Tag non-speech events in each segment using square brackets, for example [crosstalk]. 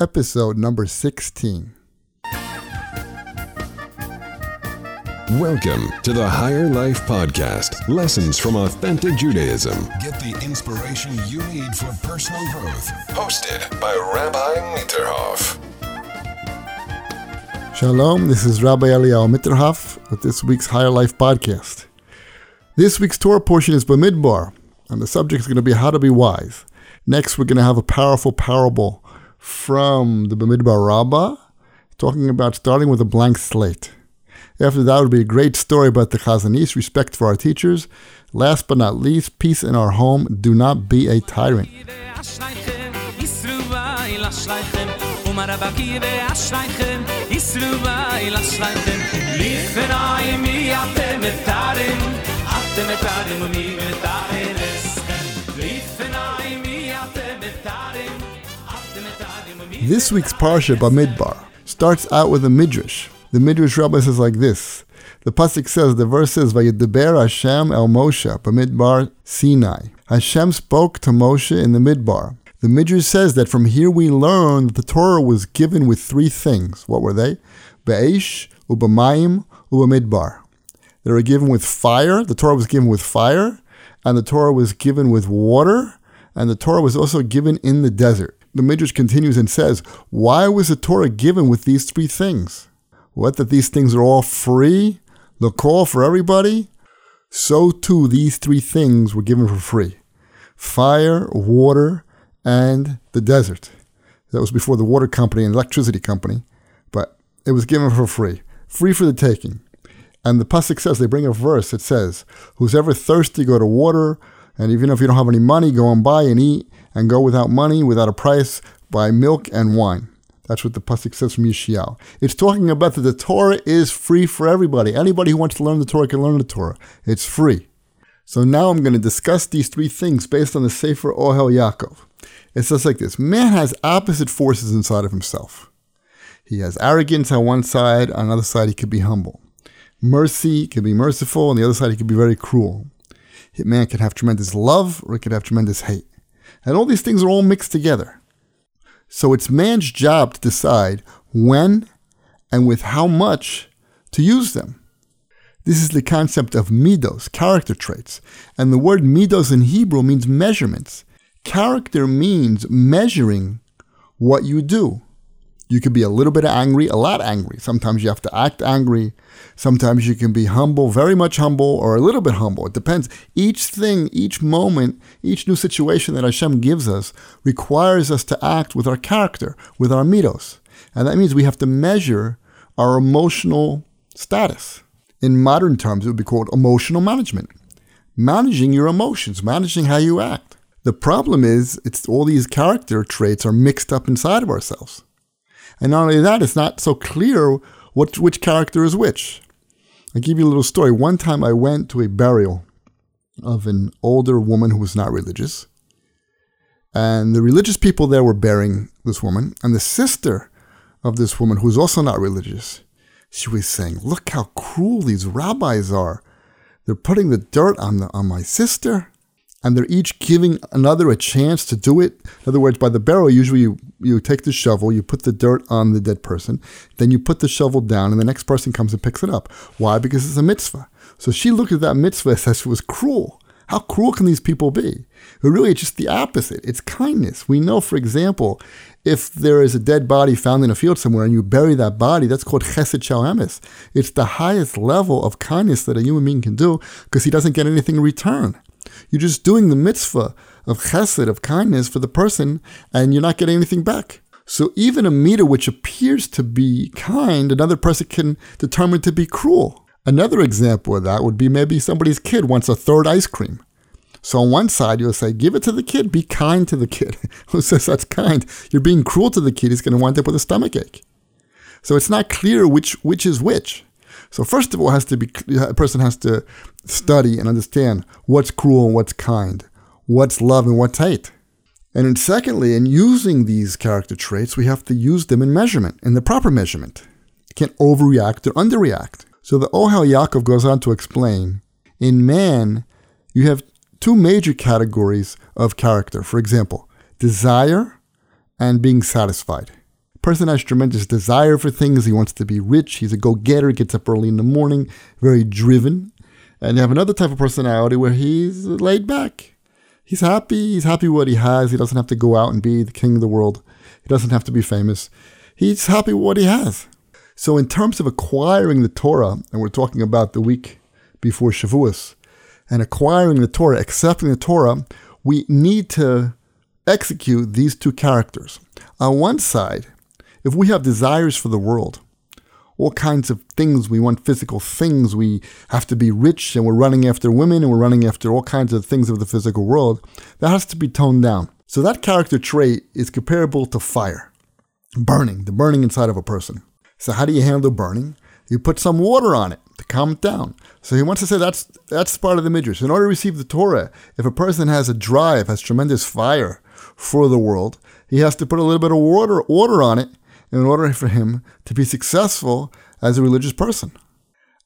episode number 16. Welcome to the Higher Life Podcast Lessons from Authentic Judaism. Get the inspiration you need for personal growth. Hosted by Rabbi Mitterhoff. Shalom, this is Rabbi Eliyahu Mitterhoff with this week's Higher Life Podcast. This week's Torah portion is Bamidbar, and the subject is going to be how to be wise. Next, we're going to have a powerful parable from the Bamidbar Rabbah, talking about starting with a blank slate. After that would be a great story about the Chazon Ish, respect for our teachers. Last but not least, peace in our home. Do not be a tyrant. This week's Parsha Bamidbar starts out with a midrash. The Midrash Rabbah says like this. The pasuk says, the verse says, "Vayidaber Hashem el Moshe b'midbar Sinai." Hashem spoke to Moshe in the midbar. The midrash says that from here we learn that the Torah was given with three things. What were they? Be'esh, ubamayim, ubamidbar. They were given with fire. The Torah was given with fire, and the Torah was given with water, and the Torah was also given in the desert. The midrash continues and says, "Why was the Torah given with these three things?" What, that these things are all free? The call for everybody? So too, these three things were given for free fire, water, and the desert. That was before the water company and electricity company, but it was given for free, free for the taking. And the Pasuk says, they bring a verse that says, Who's ever thirsty, go to water, and even if you don't have any money, go and buy and eat, and go without money, without a price, buy milk and wine. That's what the pasuk says from Yeshayahu. It's talking about that the Torah is free for everybody. Anybody who wants to learn the Torah can learn the Torah. It's free. So now I'm going to discuss these three things based on the Sefer Ohel Yaakov. It says like this: Man has opposite forces inside of himself. He has arrogance on one side. On the other side, he could be humble. Mercy can be merciful. On the other side, he could be very cruel. Man can have tremendous love, or he could have tremendous hate. And all these things are all mixed together. So it's man's job to decide when and with how much to use them. This is the concept of midos, character traits. And the word midos in Hebrew means measurements. Character means measuring what you do. You could be a little bit angry, a lot angry. Sometimes you have to act angry. Sometimes you can be humble, very much humble, or a little bit humble. It depends. Each thing, each moment, each new situation that Hashem gives us requires us to act with our character, with our mitos. And that means we have to measure our emotional status. In modern terms, it would be called emotional management. Managing your emotions, managing how you act. The problem is, it's all these character traits are mixed up inside of ourselves. And not only that, it's not so clear what which character is which. I'll give you a little story. One time I went to a burial of an older woman who was not religious. And the religious people there were burying this woman. And the sister of this woman, who was also not religious, she was saying, Look how cruel these rabbis are. They're putting the dirt on, the, on my sister and they're each giving another a chance to do it. In other words, by the barrel, usually you, you take the shovel, you put the dirt on the dead person, then you put the shovel down, and the next person comes and picks it up. Why? Because it's a mitzvah. So she looked at that mitzvah and says it was cruel. How cruel can these people be? But really, it's just the opposite. It's kindness. We know, for example, if there is a dead body found in a field somewhere and you bury that body, that's called chesed shel emes. It's the highest level of kindness that a human being can do because he doesn't get anything in return. You're just doing the mitzvah of chesed, of kindness for the person, and you're not getting anything back. So even a meter which appears to be kind, another person can determine to be cruel. Another example of that would be maybe somebody's kid wants a third ice cream. So on one side, you'll say, give it to the kid, be kind to the kid. [laughs] Who says that's kind? You're being cruel to the kid, he's going to wind up with a stomach ache. So it's not clear which, which is which. So first of all, has to be a person has to study and understand what's cruel and what's kind, what's love and what's hate. And then secondly, in using these character traits, we have to use them in measurement, in the proper measurement. You can't overreact or underreact. So the Ohel Yaakov goes on to explain, in man, you have two major categories of character. For example, desire and being satisfied. Person has tremendous desire for things. He wants to be rich. He's a go-getter, gets up early in the morning, very driven. And you have another type of personality where he's laid back. He's happy. He's happy with what he has. He doesn't have to go out and be the king of the world. He doesn't have to be famous. He's happy with what he has. So, in terms of acquiring the Torah, and we're talking about the week before Shavuos, and acquiring the Torah, accepting the Torah, we need to execute these two characters. On one side, if we have desires for the world, all kinds of things, we want physical things, we have to be rich, and we're running after women, and we're running after all kinds of things of the physical world, that has to be toned down. So that character trait is comparable to fire, burning, the burning inside of a person. So how do you handle burning? You put some water on it to calm it down. So he wants to say that's that's part of the midrash. In order to receive the Torah, if a person has a drive, has tremendous fire for the world, he has to put a little bit of water water on it in order for him to be successful as a religious person.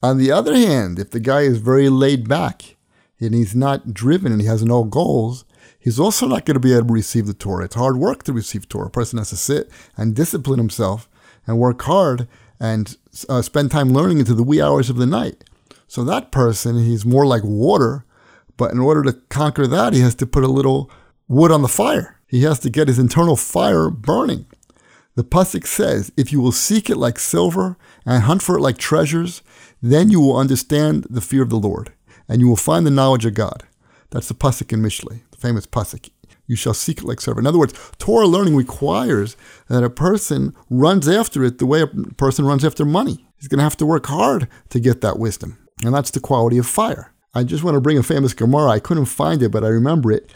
On the other hand, if the guy is very laid back and he's not driven and he has no goals, he's also not going to be able to receive the Torah. It's hard work to receive Torah. A person has to sit and discipline himself and work hard and uh, spend time learning into the wee hours of the night. So that person, he's more like water, but in order to conquer that, he has to put a little wood on the fire. He has to get his internal fire burning. The Pasuk says, If you will seek it like silver and hunt for it like treasures, then you will understand the fear of the Lord, and you will find the knowledge of God. That's the Pasuk in Mishlei, the famous Pasuk. You shall seek it like silver. In other words, Torah learning requires that a person runs after it the way a person runs after money. He's going to have to work hard to get that wisdom. And that's the quality of fire. I just want to bring a famous Gemara. I couldn't find it, but I remember it.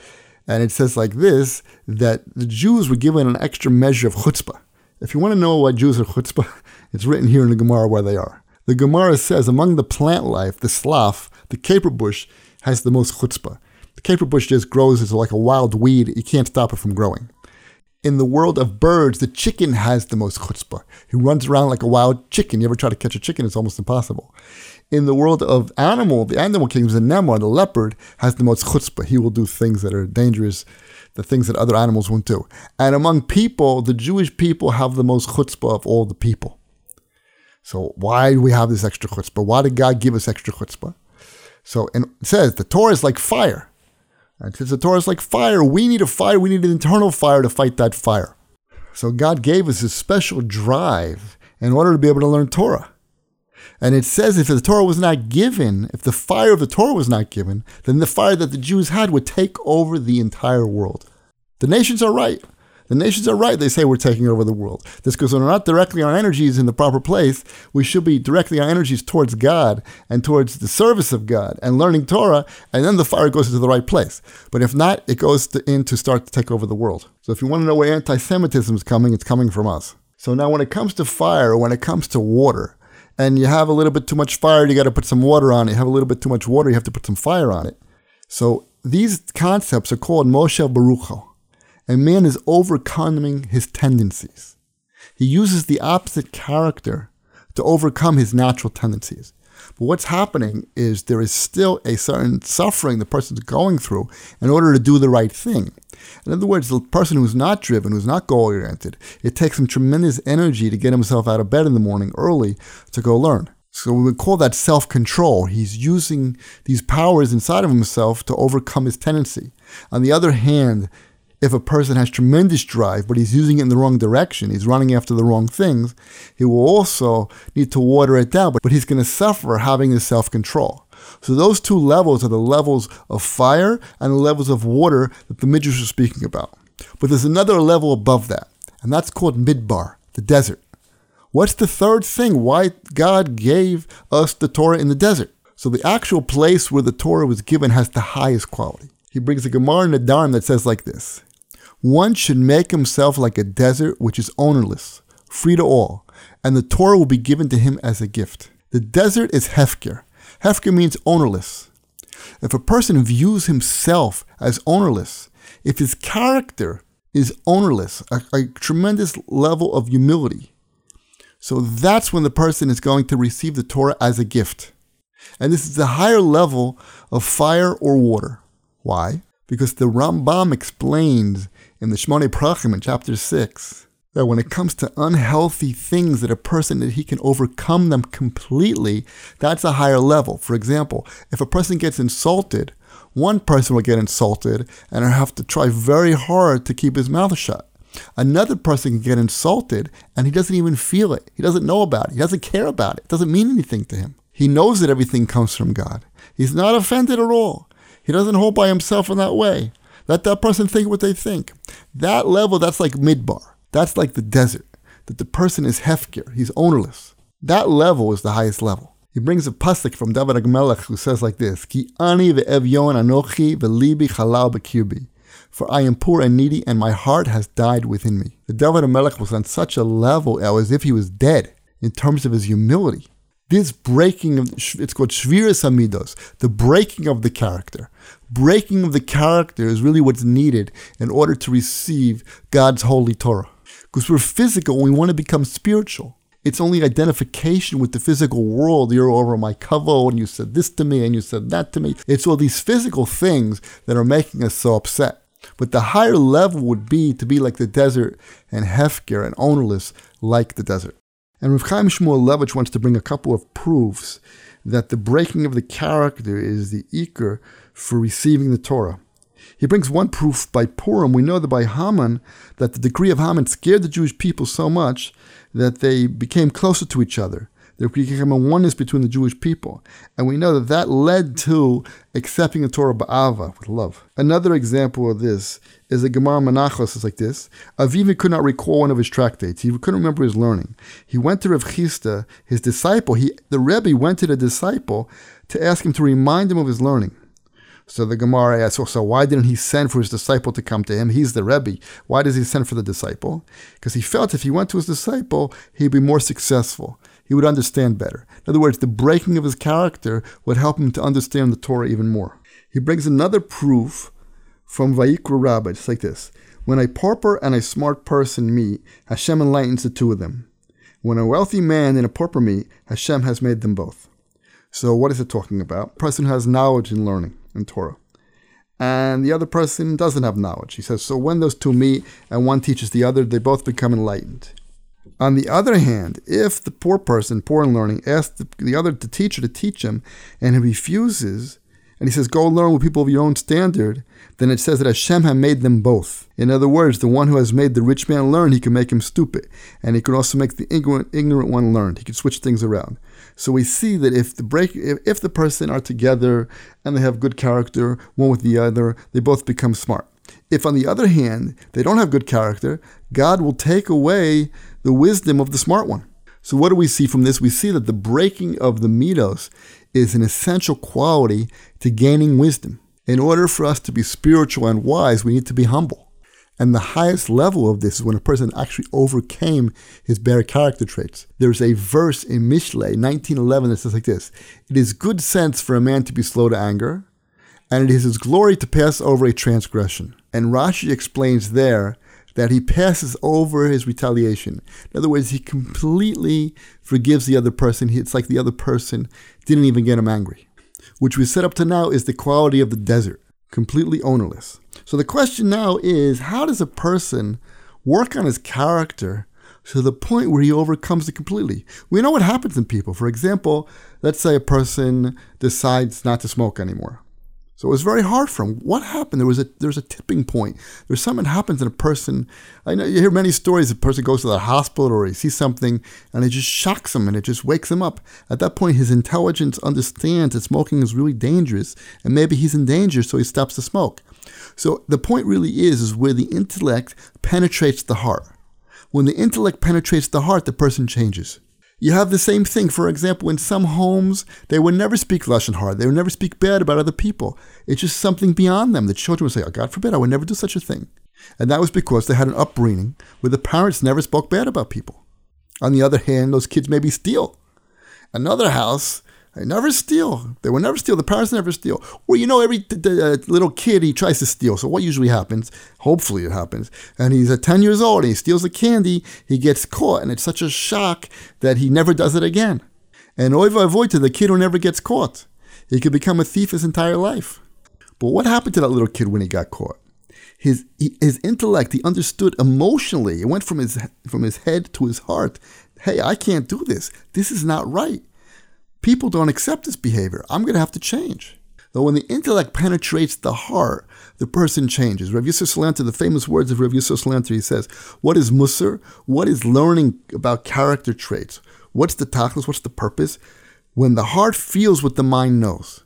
And it says like this that the Jews were given an extra measure of chutzpah. If you want to know what Jews are chutzpah, [laughs] it's written here in the Gemara where they are. The Gemara says among the plant life, the slaf, the caper bush, has the most chutzpah. The caper bush just grows as like a wild weed. You can't stop it from growing. In the world of birds, the chicken has the most chutzpah. He runs around like a wild chicken. You ever try to catch a chicken? It's almost impossible. In the world of animal, the animal kingdoms, the nemar, the leopard, has the most chutzpah. He will do things that are dangerous the things that other animals won't do. And among people, the Jewish people have the most chutzpah of all the people. So why do we have this extra chutzpah? Why did God give us extra chutzpah? So and it says the Torah is like fire. And since the Torah is like fire, we need a fire. We need an internal fire to fight that fire. So God gave us a special drive in order to be able to learn Torah. And it says if the Torah was not given, if the fire of the Torah was not given, then the fire that the Jews had would take over the entire world. The nations are right. The nations are right. They say we're taking over the world. This because we're not directly our energies in the proper place. We should be directly our energies towards God and towards the service of God and learning Torah, and then the fire goes into the right place. But if not, it goes to, in to start to take over the world. So if you want to know where anti-Semitism is coming, it's coming from us. So now, when it comes to fire, when it comes to water, and you have a little bit too much fire, you got to put some water on it. You have a little bit too much water, you have to put some fire on it. So these concepts are called moshel b'rucho. And man is overcoming his tendencies. He uses the opposite character to overcome his natural tendencies. But what's happening is there is still a certain suffering the person's going through in order to do the right thing. In other words, the person who's not driven, who's not goal oriented, it takes him tremendous energy to get himself out of bed in the morning early to go learn. So we would call that self control. He's using these powers inside of himself to overcome his tendency. On the other hand, if a person has tremendous drive, but he's using it in the wrong direction, he's running after the wrong things, he will also need to water it down, but, he's going to suffer having his self control. So those two levels are the levels of fire and the levels of water that the Midrash is speaking about. But there's another level above that, and that's called Midbar, the desert. What's the third thing? Why God gave us the Torah in the desert? So the actual place where the Torah was given has the highest quality. He brings a Gemara in Nedarim that says like this One should make himself like a desert which is ownerless, free to all, and the Torah will be given to him as a gift. The desert is Hefker, Hefker means ownerless. If a person views himself as ownerless, if his character is ownerless, a, a, tremendous level of humility, so that's when the person is going to receive the Torah as a gift. And this is a higher level of fire or water. Why? Because the Rambam explains in the Shmone Prachim in chapter 6 That when it comes to unhealthy things that a person that he can overcome them completely, that's a higher level. For example, if a person gets insulted, one person will get insulted and have to try very hard to keep his mouth shut. Another person can get insulted and he doesn't even feel it. He doesn't know about it. He doesn't care about it. It doesn't mean anything to him. He knows that everything comes from God. He's not offended at all. He doesn't hold by himself in that way. Let that person think what they think. That level, that's like midbar. That's like the desert. That the person is hefker. He's ownerless. That level is the highest level. He brings a pasuk from David HaMelech who says like this: Ki ani ve'evyon anochi ve'libi halal b'kirbi. For I am poor and needy, and my heart has died within me. The David HaMelech was on such a level uh, as if he was dead in terms of his humility. This breaking of it's called shviras hamidos, the breaking of the character. Breaking of the character is really what's needed in order to receive God's holy Torah. Because we're physical, and we want to become spiritual. It's only identification with the physical world. You're over my cover, and you said this to me, and you said that to me. It's all these physical things that are making us so upset. But the higher level would be to be like the desert and hefker and ownerless like the desert. And Rav Chaim Shmuelevitz wants to bring a couple of proofs that the breaking of the character is the ikar for receiving the Torah. He brings one proof by Purim. We know that by Haman, that the decree of Haman scared the Jewish people so much that they became closer to each other. There became a oneness between the Jewish people. And we know that that led to accepting the Torah ba'ava, with love. Another example of this is the Gemara Menachos is like this. Aviva could not recall one of his tractates. He couldn't remember his learning. He went to Rav Chisda, his disciple. He, the Rebbe went to the disciple to ask him to remind him of his learning. So the Gemara asks, well, so why didn't he send for his disciple to come to him? He's the Rebbe. Why does he send for the disciple? Because he felt if he went to his disciple, he'd be more successful. He would understand better. In other words, the breaking of his character would help him to understand the Torah even more. He brings another proof from Vayikra Rabbah. It's like this. When a pauper and a smart person meet, Hashem enlightens the two of them. When a wealthy man and a pauper meet, Hashem has made them both. So what is it talking about? A person who has knowledge and learning in Torah. And the other person doesn't have knowledge. He says, so when those two meet and one teaches the other, they both become enlightened. On the other hand, if the poor person, poor in learning, asks the, the other the teacher to teach him and he refuses, and he says, Go learn with people of your own standard, then it says that Hashem had made them both. In other words, the one who has made the rich man learn, he can make him stupid. And he could also make the ignorant, ignorant one learn. He could switch things around. So we see that if the break, if, if the person are together and they have good character, one with the other, they both become smart. If on the other hand they don't have good character, God will take away the wisdom of the smart one. So what do we see from this? We see that the breaking of the mitos is an essential quality to gaining wisdom. In order for us to be spiritual and wise, we need to be humble. And the highest level of this is when a person actually overcame his bad character traits. There's a verse in Mishle 1911 that says like this It is good sense for a man to be slow to anger, and it is his glory to pass over a transgression. And Rashi explains there that he passes over his retaliation. In other words, he completely forgives the other person. It's like the other person didn't even get him angry, which we set up to now is the quality of the desert, completely ownerless. So the question now is how does a person work on his character to the point where he overcomes it completely? We know what happens in people. For example, let's say a person decides not to smoke anymore. So it was very hard for him. What happened? There was a there's a tipping point. There's something happens in a person. I know you hear many stories. A person goes to the hospital or he sees something and it just shocks him and it just wakes him up. At that point, his intelligence understands that smoking is really dangerous and maybe he's in danger, so he stops to smoke. So the point really is is where the intellect penetrates the heart. When the intellect penetrates the heart, the person changes. You have the same thing, for example, in some homes, they would never speak Lashon Hara. They would never speak bad about other people. It's just something beyond them. The children would say, oh, God forbid, I would never do such a thing. And that was because they had an upbringing where the parents never spoke bad about people. On the other hand, those kids maybe steal. Another house, they never steal. They will never steal. The parents never steal. Or you know, every the, uh, little kid he tries to steal. So what usually happens? Hopefully it happens. And he's at 10 years old and he steals a candy. He gets caught, and it's such a shock that he never does it again. And oy avoid to the kid who never gets caught. He could become a thief his entire life. But what happened to that little kid when he got caught? His, his intellect, he understood emotionally. It went from his, from his head to his heart. Hey, I can't do this. This is not right. People don't accept this behavior. I'm going to have to change. Though when the intellect penetrates the heart, the person changes. Rav Yisrael Salanter, the famous words of Rav Yisrael Salanter, he says, What is Musar? What is learning about character traits? What's the tachlis? What's the purpose? When the heart feels what the mind knows.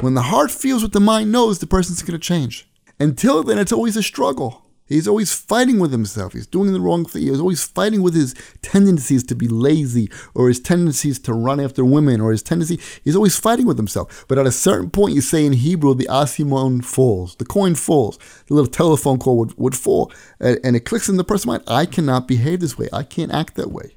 When the heart feels what the mind knows, the person's going to change. Until then, it's always a struggle. He's always fighting with himself. He's doing the wrong thing. He's always fighting with his tendencies to be lazy or his tendencies to run after women or his tendency. He's always fighting with himself. But at a certain point, you say in Hebrew, the asimon falls. The coin falls. The little telephone call would, would fall. And, and it clicks in the person's mind. I cannot behave this way. I can't act that way.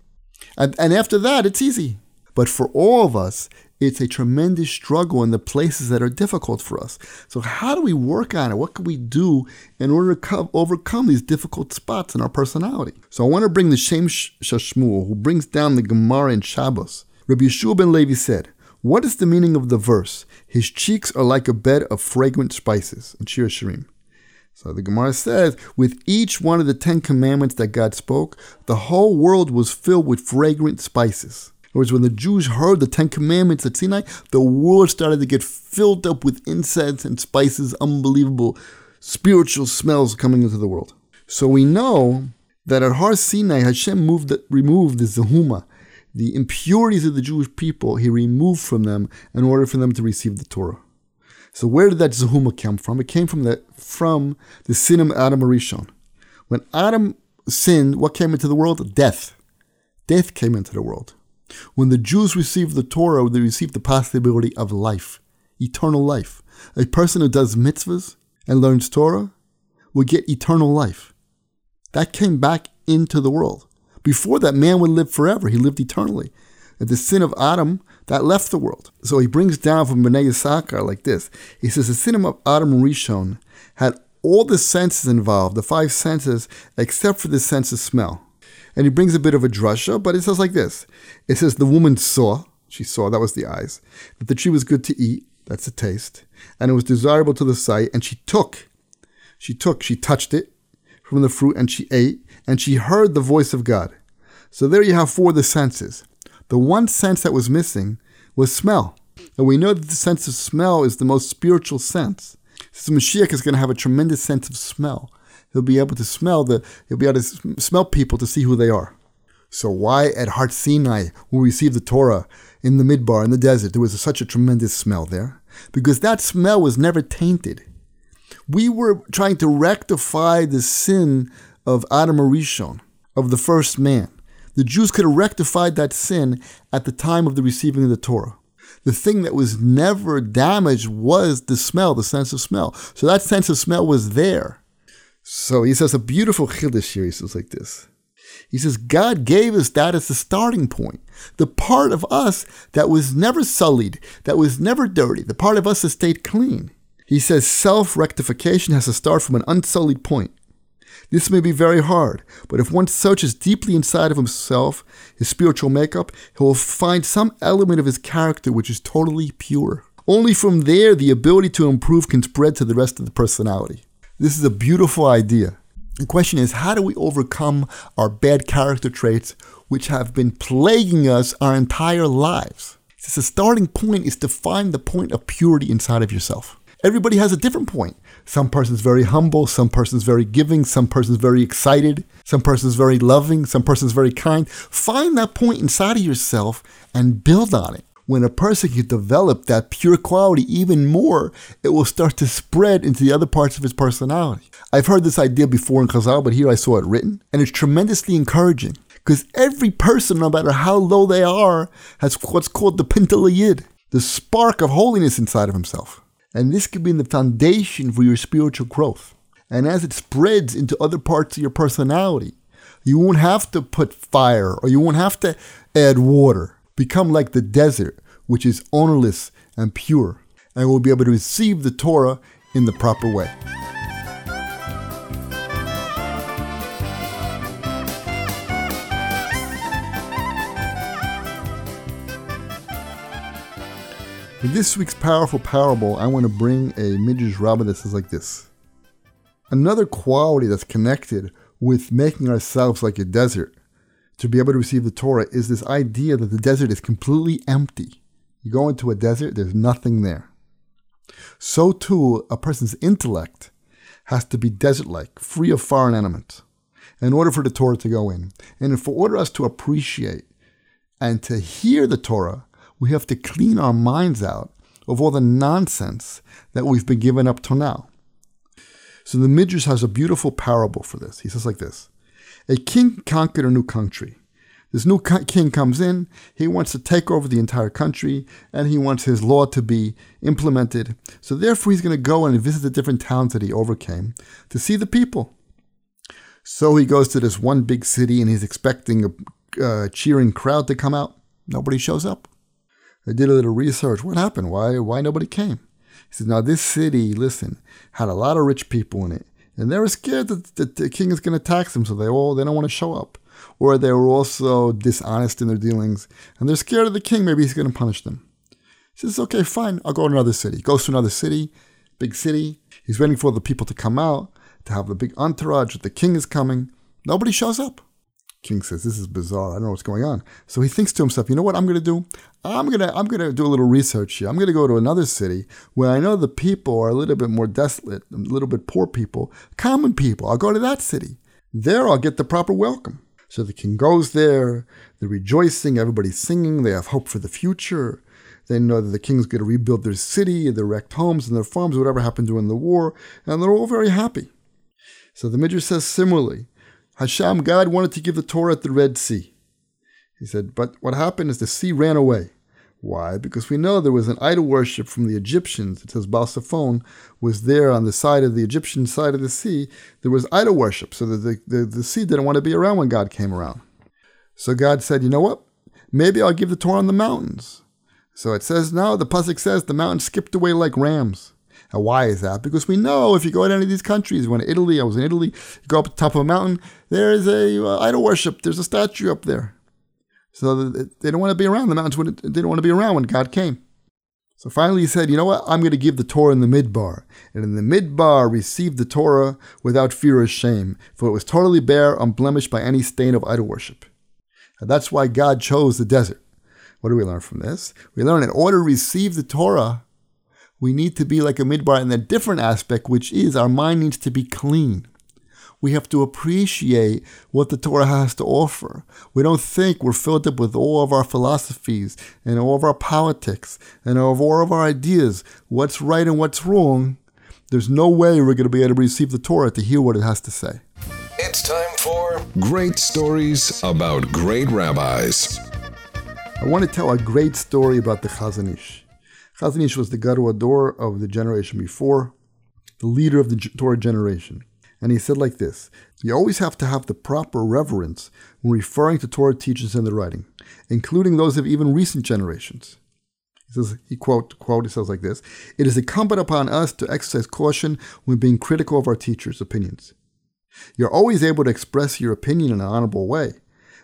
And, and after that, it's easy. But for all of us, it's a tremendous struggle in the places that are difficult for us. So, how do we work on it? What can we do in order to co- overcome these difficult spots in our personality? So, I want to bring the Shem MiShmuel, who brings down the Gemara in Shabbos. Rabbi Yehoshua ben Levi said, What is the meaning of the verse? His cheeks are like a bed of fragrant spices in Shir Shirim. So the Gemara says, with each one of the Ten Commandments that God spoke, the whole world was filled with fragrant spices. Words, when the Jews heard the Ten Commandments at Sinai, the world started to get filled up with incense and spices, unbelievable spiritual smells coming into the world. So we know that at Har Sinai, Hashem moved, removed the Zehuma, the impurities of the Jewish people, he removed from them in order for them to receive the Torah. So where did that Zehuma come from? It came from the, from the sin of Adam HaRishon. When Adam sinned, what came into the world? Death. Death came into the world. When the Jews received the Torah, they received the possibility of life, eternal life. A person who does mitzvahs and learns Torah will get eternal life. That came back into the world. Before that, man would live forever. He lived eternally. At the sin of Adam, that left the world. So he brings down from Bnei Yisachar like this. He says the sin of Adam Rishon had all the senses involved, the five senses, except for the sense of smell. And he brings a bit of a drasha, but it says like this. It says the woman saw, she saw, that was the eyes, that the tree was good to eat, that's the taste, and it was desirable to the sight, and she took, she took, she touched it from the fruit, and she ate, and she heard the voice of God. So there you have four of the senses. The one sense that was missing was smell. And we know that the sense of smell is the most spiritual sense. So Mashiach is going to have a tremendous sense of smell he'll be able to smell the he'll be able to smell people to see who they are. So why at Har Sinai, we received the Torah in the Midbar in the desert, there was such a tremendous smell there? Because that smell was never tainted. We were trying to rectify the sin of Adam HaRishon, of the first man. The Jews could have rectified that sin at the time of the receiving of the Torah. The thing that was never damaged was the smell, the sense of smell. So that sense of smell was there. So he says a beautiful chiddush here. He says like this. He says God gave us that as the starting point, the part of us that was never sullied, that was never dirty, the part of us that stayed clean. He says self rectification has to start from an unsullied point. This may be very hard, but if one searches deeply inside of himself, his spiritual makeup, he will find some element of his character which is totally pure. Only from there, the ability to improve can spread to the rest of the personality. This is a beautiful idea. The question is, how do we overcome our bad character traits which have been plaguing us our entire lives? Since the starting point is to find the point of purity inside of yourself. Everybody has a different point. Some person's very humble, some person's very giving, some person's very excited, some person's very loving, some person's very kind. Find that point inside of yourself and build on it when a person can develop that pure quality even more, it will start to spread into the other parts of his personality. I've heard this idea before in Chazal, but here I saw it written, and it's tremendously encouraging because every person, no matter how low they are, has what's called the Pintel Yid, the spark of holiness inside of himself. And this could be the foundation for your spiritual growth. And as it spreads into other parts of your personality, you won't have to put fire or you won't have to add water become like the desert, which is ownerless and pure, and will be able to receive the Torah in the proper way. In this week's powerful parable, I want to bring a Midrash Rabbah that says like this. Another quality that's connected with making ourselves like a desert to be able to receive the Torah is this idea that the desert is completely empty. You go into a desert, there's nothing there. So too, a person's intellect has to be desert like, free of foreign elements, in order for the Torah to go in. And for order us to appreciate and to hear the Torah, we have to clean our minds out of all the nonsense that we've been given up till now. So the Midrash has a beautiful parable for this. He says like this A king conquered a new country. This new king comes in, he wants to take over the entire country, and he wants his law to be implemented. So therefore, he's going to go and visit the different towns that he overcame to see the people. So he goes to this one big city and he's expecting a cheering crowd to come out. Nobody shows up. I did a little research. What happened? Why why nobody came? He says, now this city, listen, had a lot of rich people in it, and they were scared that, that the king is going to tax them, so they all they don't want to show up, or they were also dishonest in their dealings, and they're scared of the king. Maybe he's going to punish them. He says, okay, fine, I'll go to another city. Goes to another city, big city. He's waiting for the people to come out to have the big entourage that the king is coming. Nobody shows up. King says, "This is bizarre. I don't know what's going on." So he thinks to himself, "You know what I'm going to do? I'm going to I'm going to do a little research here. I'm going to go to another city where I know the people are a little bit more desolate, a little bit poor people, common people. I'll go to that city. There I'll get the proper welcome." So the king goes there. They're rejoicing. Everybody's singing. They have hope for the future. They know that the king's going to rebuild their city, their wrecked homes, and their farms, whatever happened during the war, and they're all very happy. So the Midrash says similarly, Hashem, God wanted to give the Torah at the Red Sea. He said, but what happened is the sea ran away. Why? Because we know there was an idol worship from the Egyptians. It says Baal Tzephon was there on the side of the Egyptian side of the sea. There was idol worship, so that the, the, the sea didn't want to be around when God came around. So God said, you know what? Maybe I'll give the Torah on the mountains. So it says now, the Pasuk says the mountains skipped away like rams. And why is that? Because we know if you go to any of these countries, when Italy, I was in Italy, you go up the top of a mountain, there is a uh, idol worship. There's a statue up there. So they don't want to be around the mountains. When They don't want to be around when God came. So finally he said, you know what? I'm going to give the Torah in the midbar. And in the midbar received the Torah without fear or shame, for it was totally bare, unblemished by any stain of idol worship. And that's why God chose the desert. What do we learn from this? We learn in order to receive the Torah, we need to be like a midbar in a different aspect, which is our mind needs to be clean. We have to appreciate what the Torah has to offer. We don't think we're filled up with all of our philosophies and all of our politics and all of our ideas, what's right and what's wrong. There's no way we're going to be able to receive the Torah to hear what it has to say. It's time for Great Stories About Great Rabbis. I want to tell a great story about the Chazon Ish. Chazon Ish was the Gadol Hador of the generation before, the leader of the Torah generation. And he said like this You always have to have the proper reverence when referring to Torah teachers and their writing, including those of even recent generations. He says, he quote, quote, he says like this It is incumbent upon us to exercise caution when being critical of our teachers' opinions. You're always able to express your opinion in an honorable way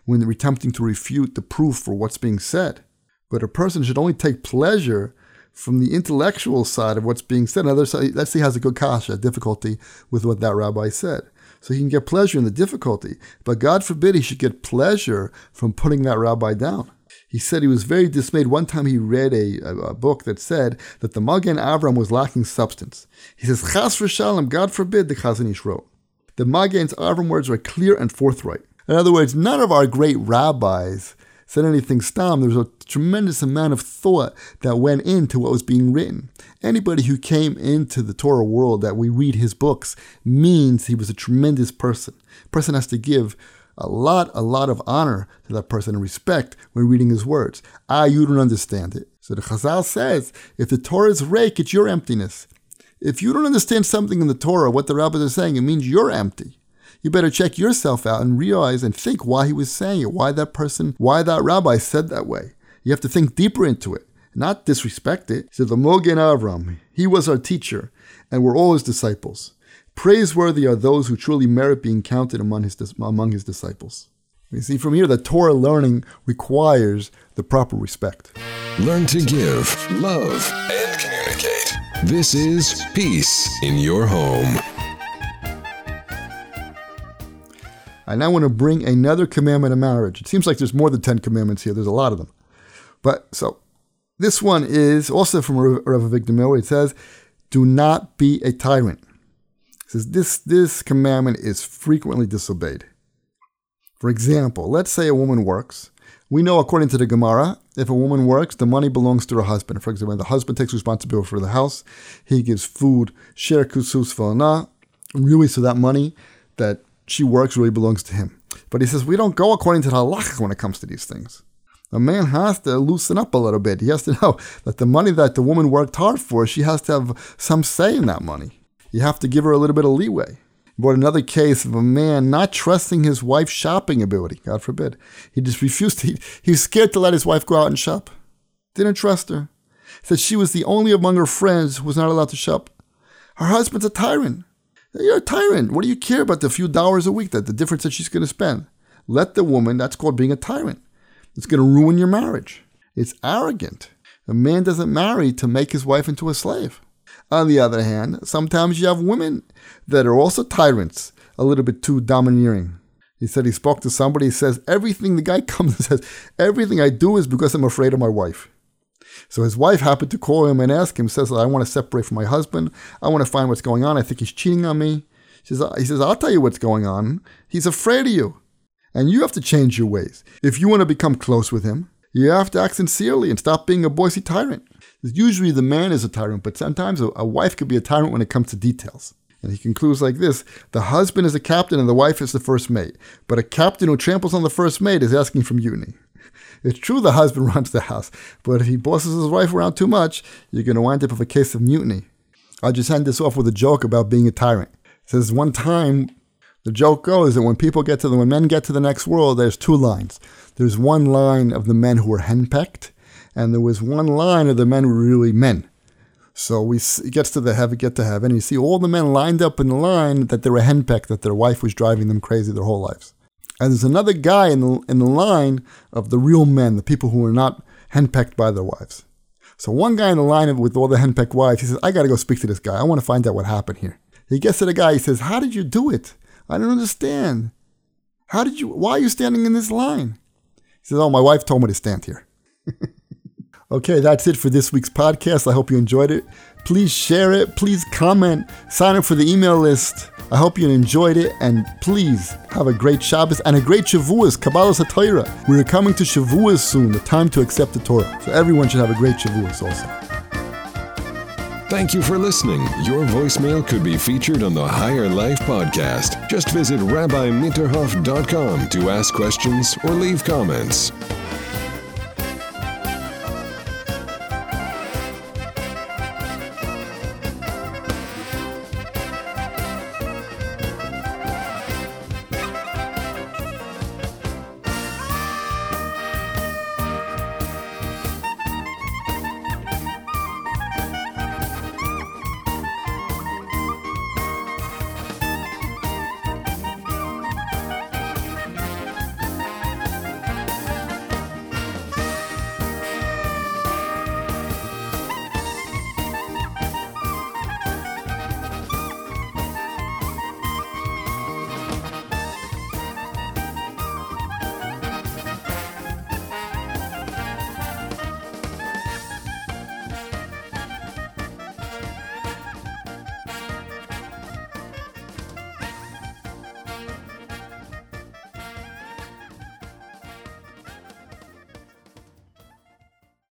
when attempting to refute the proof for what's being said. But a person should only take pleasure from the intellectual side of what's being said. Another side, let's see, has a good kasha, difficulty with what that rabbi said. So he can get pleasure in the difficulty, but God forbid he should get pleasure from putting that rabbi down. He said he was very dismayed. One time he read a, a, a book that said that the Magen Avram was lacking substance. He says, Chas v'shalom, God forbid, the Chazon Ish wrote. The Magen's Avram words are clear and forthright. In other words, none of our great rabbis said anything stam. There was a tremendous amount of thought that went into what was being written. Anybody who came into the Torah world that we read his books means he was a tremendous person. Person has to give a lot, a lot of honor to that person and respect when reading his words. Ah, you don't understand it. So the Chazal says, if the Torah is rake, it's your emptiness. If you don't understand something in the Torah, what the rabbis are saying, it means you're empty you better check yourself out and realize and think why he was saying it, why that person, why that rabbi said that way. You have to think deeper into it, not disrespect it. He said, the Mogen Avram, he was our teacher, and we're all his disciples. Praiseworthy are those who truly merit being counted among his, among his disciples. You see from here that Torah learning requires the proper respect. Learn to give, love, and communicate. This is Peace in Your Home. I now want to bring another commandment of marriage. It seems like there's more than 10 commandments here. There's a lot of them. But so this one is also from Rav Avigdor Miller. It says, do not be a tyrant. It says this, this commandment is frequently disobeyed. For example, let's say a woman works. We know, according to the Gemara, if a woman works, the money belongs to her husband. For example, the husband takes responsibility for the house, he gives food, share kusus falana, really, so that money that she works really belongs to him. But he says we don't go according to the halach when it comes to these things. A man has to loosen up a little bit. He has to [laughs] know that the money that the woman worked hard for, she has to have some say in that money. You have to give her a little bit of leeway. But another case of a man not trusting his wife's shopping ability, God forbid. He just refused to, he, he was scared to let his wife go out and shop. Didn't trust her. Said she was the only among her friends who was not allowed to shop. Her husband's a tyrant. You're a tyrant. What do you care about the few dollars a week, that the difference that she's going to spend? Let the woman, that's called being a tyrant. It's going to ruin your marriage. It's arrogant. A man doesn't marry to make his wife into a slave. On the other hand, sometimes you have women that are also tyrants, a little bit too domineering. He said he spoke to somebody, he says, everything, the guy [laughs] comes and says, everything I do is because I'm afraid of my wife. So his wife happened to call him and ask him, says, I want to separate from my husband. I want to find what's going on. I think he's cheating on me. He says, he says, I'll tell you what's going on. He's afraid of you. And you have to change your ways. If you want to become close with him, you have to act sincerely and stop being a bossy tyrant. Usually the man is a tyrant, but sometimes a, wife could be a tyrant when it comes to details. And he concludes like this The husband is the captain and the wife is the first mate. But a captain who tramples on the first mate is asking for mutiny. It's true the husband [laughs] runs the house, but if he bosses his wife around too much, you're going to wind up with a case of mutiny. I'll just end this off with a joke about being a tyrant. It says one time, the joke goes that when people get to the, when men get to the next world, there's two lines. There's one line of the men who were henpecked, and there was one line of the men who were really men. So we it gets to the heaven, get to heaven. And you see all the men lined up in the line that they were henpecked, that their wife was driving them crazy their whole lives. And there's another guy in the in the line of the real men, the people who are not henpecked by their wives. So one guy in the line with all the henpecked wives, he says, "I got to go speak to this guy. I want to find out what happened here." He gets to the guy. He says, "How did you do it? I don't understand. How did you? Why are you standing in this line?" He says, "Oh, my wife told me to stand here." [laughs] Okay, that's it for this week's podcast. I hope you enjoyed it. Please share it. Please comment. Sign up for the email list. I hope you enjoyed it. And please have a great Shabbos and a great Shavuos, Kabbalas HaTorah. We're coming to Shavuos soon, the time to accept the Torah. So everyone should have a great Shavuos also. Thank you for listening. Your voicemail could be featured on the Higher Life podcast. Just visit rabbimitterhoff.com to ask questions or leave comments.